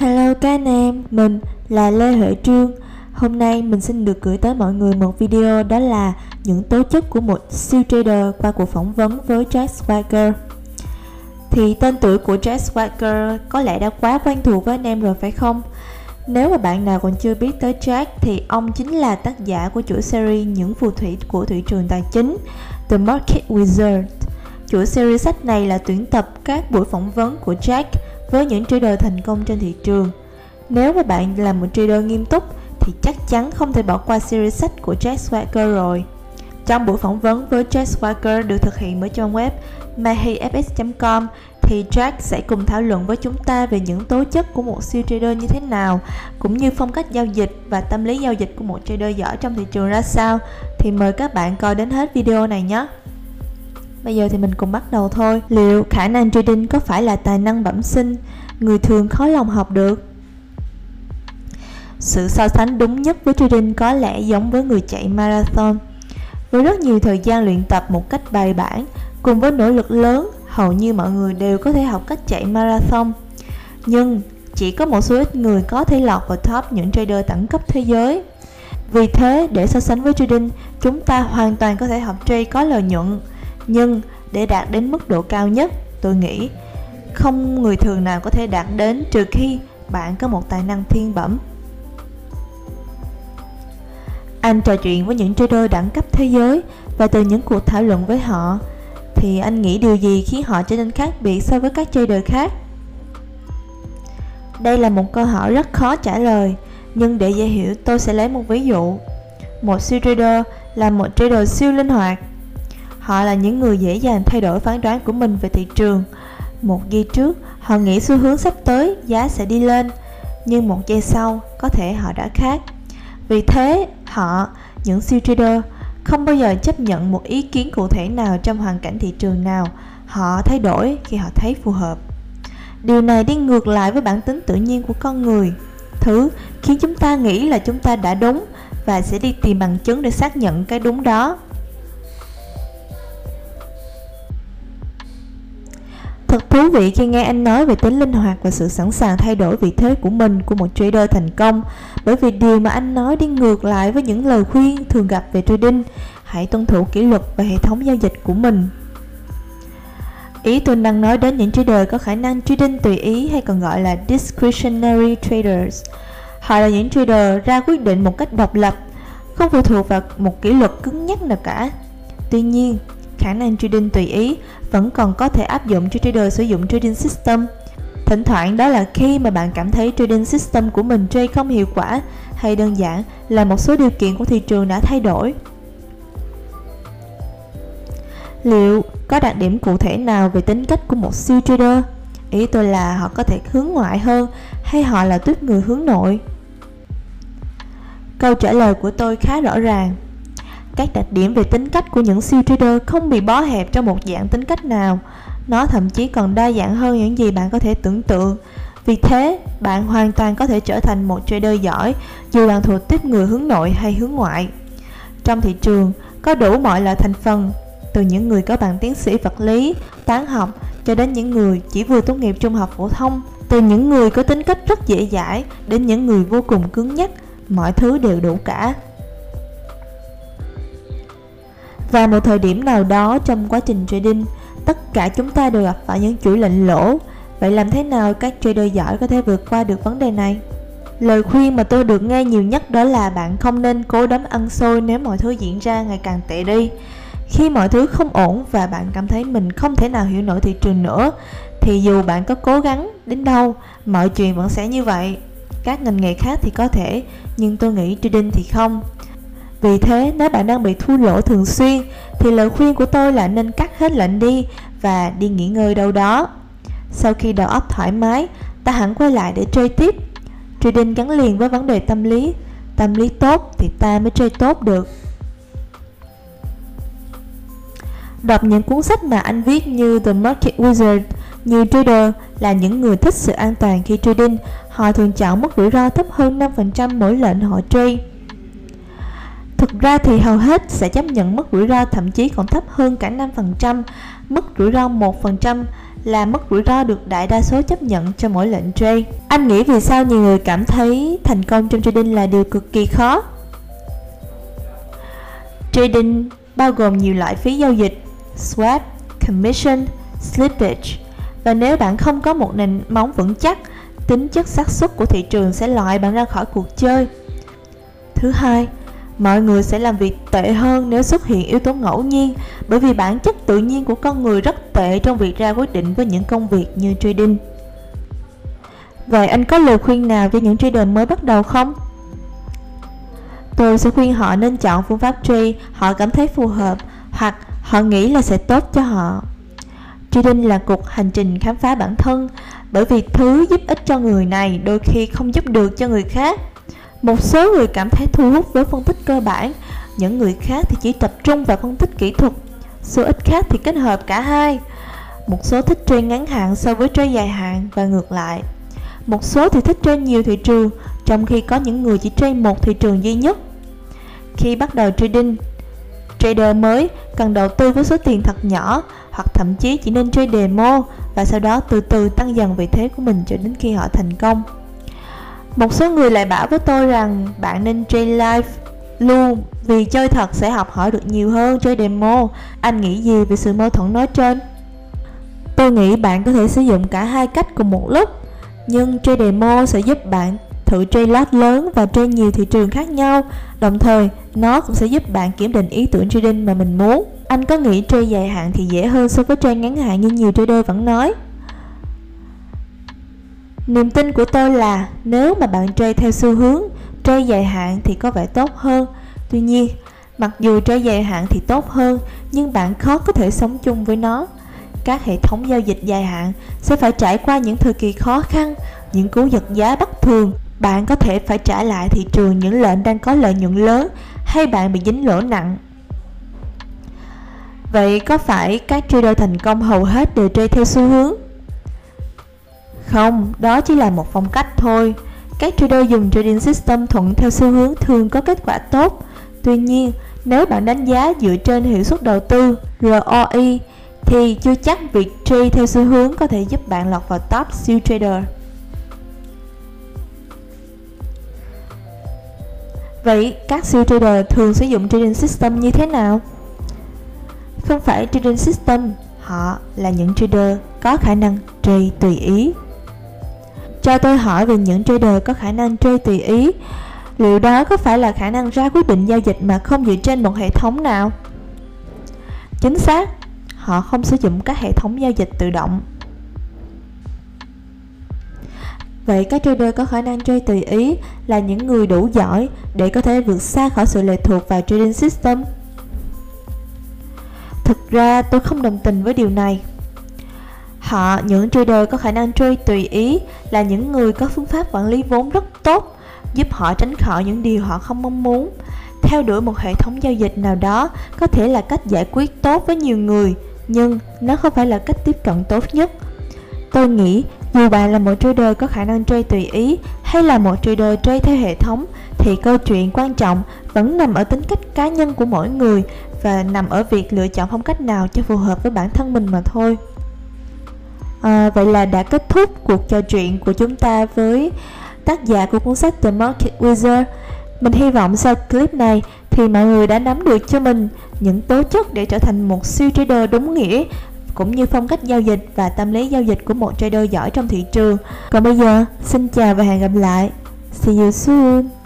Hello các anh em, mình là Lê Huệ Trương. Hôm nay mình xin được gửi tới mọi người một video đó là những tố chất của một siêu trader qua cuộc phỏng vấn với Jack Swagger. Thì tên tuổi của Jack Swagger có lẽ đã quá quen thuộc với anh em rồi phải không? Nếu mà bạn nào còn chưa biết tới Jack thì ông chính là tác giả của chuỗi series những phù thủy của thị trường tài chính The Market Wizard. Chuỗi series sách này là tuyển tập các buổi phỏng vấn của Jack với những trader thành công trên thị trường. Nếu mà bạn là một trader nghiêm túc thì chắc chắn không thể bỏ qua series sách của Jack Swagger rồi. Trong buổi phỏng vấn với Jack Swagger được thực hiện bởi trang web mahifs.com thì Jack sẽ cùng thảo luận với chúng ta về những tố chất của một siêu trader như thế nào, cũng như phong cách giao dịch và tâm lý giao dịch của một trader giỏi trong thị trường ra sao. Thì mời các bạn coi đến hết video này nhé. Bây giờ thì mình cùng bắt đầu thôi. Liệu khả năng trading có phải là tài năng bẩm sinh, người thường khó lòng học được? Sự so sánh đúng nhất với trading có lẽ giống với người chạy marathon. Với rất nhiều thời gian luyện tập một cách bài bản, cùng với nỗ lực lớn, hầu như mọi người đều có thể học cách chạy marathon. Nhưng chỉ có một số ít người có thể lọt vào top những trader đẳng cấp thế giới. Vì thế, để so sánh với trading, chúng ta hoàn toàn có thể học trade có lợi nhuận, nhưng để đạt đến mức độ cao nhất, tôi nghĩ không người thường nào có thể đạt đến trừ khi bạn có một tài năng thiên bẩm. Anh trò chuyện với những trader đẳng cấp thế giới và từ những cuộc thảo luận với họ, thì anh nghĩ điều gì khiến họ trở nên khác biệt so với các trader khác? Đây là một câu hỏi rất khó trả lời, nhưng để dễ hiểu, tôi sẽ lấy một ví dụ. Một siêu trader là một trader siêu linh hoạt. Họ là những người dễ dàng thay đổi phán đoán của mình về thị trường. Một giây trước, họ nghĩ xu hướng sắp tới giá sẽ đi lên, nhưng một giây sau, có thể họ đã khác. Vì thế, họ, những siêu trader, không bao giờ chấp nhận một ý kiến cụ thể nào trong hoàn cảnh thị trường nào. Họ thay đổi khi họ thấy phù hợp. Điều này đi ngược lại với bản tính tự nhiên của con người. Thứ khiến chúng ta nghĩ là chúng ta đã đúng và sẽ đi tìm bằng chứng để xác nhận cái đúng đó. Thật thú vị khi nghe anh nói về tính linh hoạt và sự sẵn sàng thay đổi vị thế của mình của một trader thành công. Bởi vì điều mà anh nói đi ngược lại với những lời khuyên thường gặp về trading Hãy tuân thủ kỷ luật và hệ thống giao dịch của mình. Ý tôi đang nói đến những trader có khả năng trading tùy ý hay còn gọi là discretionary traders. Họ là những trader ra quyết định một cách độc lập Không phụ thuộc vào một kỷ luật cứng nhắc nào cả. Tuy nhiên, khả năng trading tùy ý, vẫn còn có thể áp dụng cho trader sử dụng trading system. Thỉnh thoảng đó là khi mà bạn cảm thấy trading system của mình trade không hiệu quả hay đơn giản là một số điều kiện của thị trường đã thay đổi. Liệu có đặc điểm cụ thể nào về tính cách của một siêu trader? Ý tôi là họ có thể hướng ngoại hơn hay họ là tuyết người hướng nội? Câu trả lời của tôi khá rõ ràng các đặc điểm về tính cách của những siêu trader không bị bó hẹp trong một dạng tính cách nào. Nó thậm chí còn đa dạng hơn những gì bạn có thể tưởng tượng. Vì thế, bạn hoàn toàn có thể trở thành một trader giỏi dù bạn thuộc tiếp người hướng nội hay hướng ngoại. Trong thị trường, có đủ mọi loại thành phần, từ những người có bằng tiến sĩ vật lý, toán học cho đến những người chỉ vừa tốt nghiệp trung học phổ thông, từ những người có tính cách rất dễ dãi đến những người vô cùng cứng nhắc, mọi thứ đều đủ cả và một thời điểm nào đó trong quá trình trading, tất cả chúng ta đều gặp phải những chuỗi lệnh lỗ. Vậy làm thế nào các trader giỏi có thể vượt qua được vấn đề này? Lời khuyên mà tôi được nghe nhiều nhất đó là bạn không nên cố đấm ăn xôi nếu mọi thứ diễn ra ngày càng tệ đi. Khi mọi thứ không ổn và bạn cảm thấy mình không thể nào hiểu nổi thị trường nữa, thì dù bạn có cố gắng đến đâu, mọi chuyện vẫn sẽ như vậy. Các ngành nghề khác thì có thể, nhưng tôi nghĩ trading thì không. Vì thế, nếu bạn đang bị thua lỗ thường xuyên, thì lời khuyên của tôi là nên cắt hết lệnh đi và đi nghỉ ngơi đâu đó. Sau khi đầu óc thoải mái, ta hẳn quay lại để chơi tiếp. Trading gắn liền với vấn đề tâm lý. Tâm lý tốt thì ta mới chơi tốt được. Đọc những cuốn sách mà anh viết như The Market Wizard, nhiều trader là những người thích sự an toàn khi trading. Họ thường chọn mức rủi ro thấp hơn 5% mỗi lệnh họ trade. Thực ra thì hầu hết sẽ chấp nhận mức rủi ro thậm chí còn thấp hơn cả 5%, mức rủi ro 1% là mức rủi ro được đại đa số chấp nhận cho mỗi lệnh trade. Anh nghĩ vì sao nhiều người cảm thấy thành công trong trading là điều cực kỳ khó? Trading bao gồm nhiều loại phí giao dịch, swap, commission, slippage và nếu bạn không có một nền móng vững chắc, tính chất xác suất của thị trường sẽ loại bạn ra khỏi cuộc chơi. Thứ hai, mọi người sẽ làm việc tệ hơn nếu xuất hiện yếu tố ngẫu nhiên, bởi vì bản chất tự nhiên của con người rất tệ trong việc ra quyết định với những công việc như trading. Vậy anh có lời khuyên nào cho những trader mới bắt đầu không? Tôi sẽ khuyên họ nên chọn phương pháp trade họ cảm thấy phù hợp hoặc họ nghĩ là sẽ tốt cho họ. Trading là cuộc hành trình khám phá bản thân, bởi vì thứ giúp ích cho người này đôi khi không giúp được cho người khác. Một số người cảm thấy thu hút với phân tích cơ bản, những người khác thì chỉ tập trung vào phân tích kỹ thuật, số ít khác thì kết hợp cả hai. Một số thích trade ngắn hạn so với trade dài hạn và ngược lại. Một số thì thích trade nhiều thị trường, trong khi có những người chỉ trade một thị trường duy nhất. Khi bắt đầu trading, trader mới cần đầu tư với số tiền thật nhỏ hoặc thậm chí chỉ nên trade demo và sau đó từ từ tăng dần vị thế của mình cho đến khi họ thành công. Một số người lại bảo với tôi rằng bạn nên chơi live luôn vì chơi thật sẽ học hỏi được nhiều hơn chơi demo. Anh nghĩ gì về sự mâu thuẫn nói trên? Tôi nghĩ bạn có thể sử dụng cả hai cách cùng một lúc, nhưng chơi demo sẽ giúp bạn thử chơi lot lớn và chơi nhiều thị trường khác nhau. Đồng thời, nó cũng sẽ giúp bạn kiểm định ý tưởng trading mà mình muốn. Anh có nghĩ chơi dài hạn thì dễ hơn so với chơi ngắn hạn như nhiều trader vẫn nói? Niềm tin của tôi là nếu mà bạn trade theo xu hướng, trade dài hạn thì có vẻ tốt hơn. Tuy nhiên, mặc dù trade dài hạn thì tốt hơn, nhưng bạn khó có thể sống chung với nó. Các hệ thống giao dịch dài hạn sẽ phải trải qua những thời kỳ khó khăn, những cú giật giá bất thường. Bạn có thể phải trả lại thị trường những lệnh đang có lợi nhuận lớn hay bạn bị dính lỗ nặng. Vậy có phải các trader thành công hầu hết đều trade theo xu hướng? Không, đó chỉ là một phong cách thôi. Các trader dùng trading system thuận theo xu hướng thường có kết quả tốt. Tuy nhiên, nếu bạn đánh giá dựa trên hiệu suất đầu tư ROI thì chưa chắc việc trade theo xu hướng có thể giúp bạn lọt vào top siêu trader. Vậy các siêu trader thường sử dụng trading system như thế nào? Không phải trading system, họ là những trader có khả năng trade tùy ý. Cho tôi hỏi về những trader có khả năng trade tùy ý Liệu đó có phải là khả năng ra quyết định giao dịch mà không dựa trên một hệ thống nào? Chính xác, họ không sử dụng các hệ thống giao dịch tự động Vậy các trader có khả năng trade tùy ý là những người đủ giỏi để có thể vượt xa khỏi sự lệ thuộc vào trading system. Thực ra tôi không đồng tình với điều này. Họ, những trader có khả năng trade tùy ý là những người có phương pháp quản lý vốn rất tốt, giúp họ tránh khỏi những điều họ không mong muốn. Theo đuổi một hệ thống giao dịch nào đó có thể là cách giải quyết tốt với nhiều người, nhưng nó không phải là cách tiếp cận tốt nhất. Tôi nghĩ dù bạn là một trader có khả năng trade tùy ý hay là một trader trade theo hệ thống thì câu chuyện quan trọng vẫn nằm ở tính cách cá nhân của mỗi người và nằm ở việc lựa chọn phong cách nào cho phù hợp với bản thân mình mà thôi. À, vậy là đã kết thúc cuộc trò chuyện của chúng ta với tác giả của cuốn sách The Market Wizard. Mình hy vọng sau clip này thì mọi người đã nắm được cho mình những tố chất để trở thành một siêu trader đúng nghĩa cũng như phong cách giao dịch và tâm lý giao dịch của một trader giỏi trong thị trường. Còn bây giờ, xin chào và hẹn gặp lại. See you soon.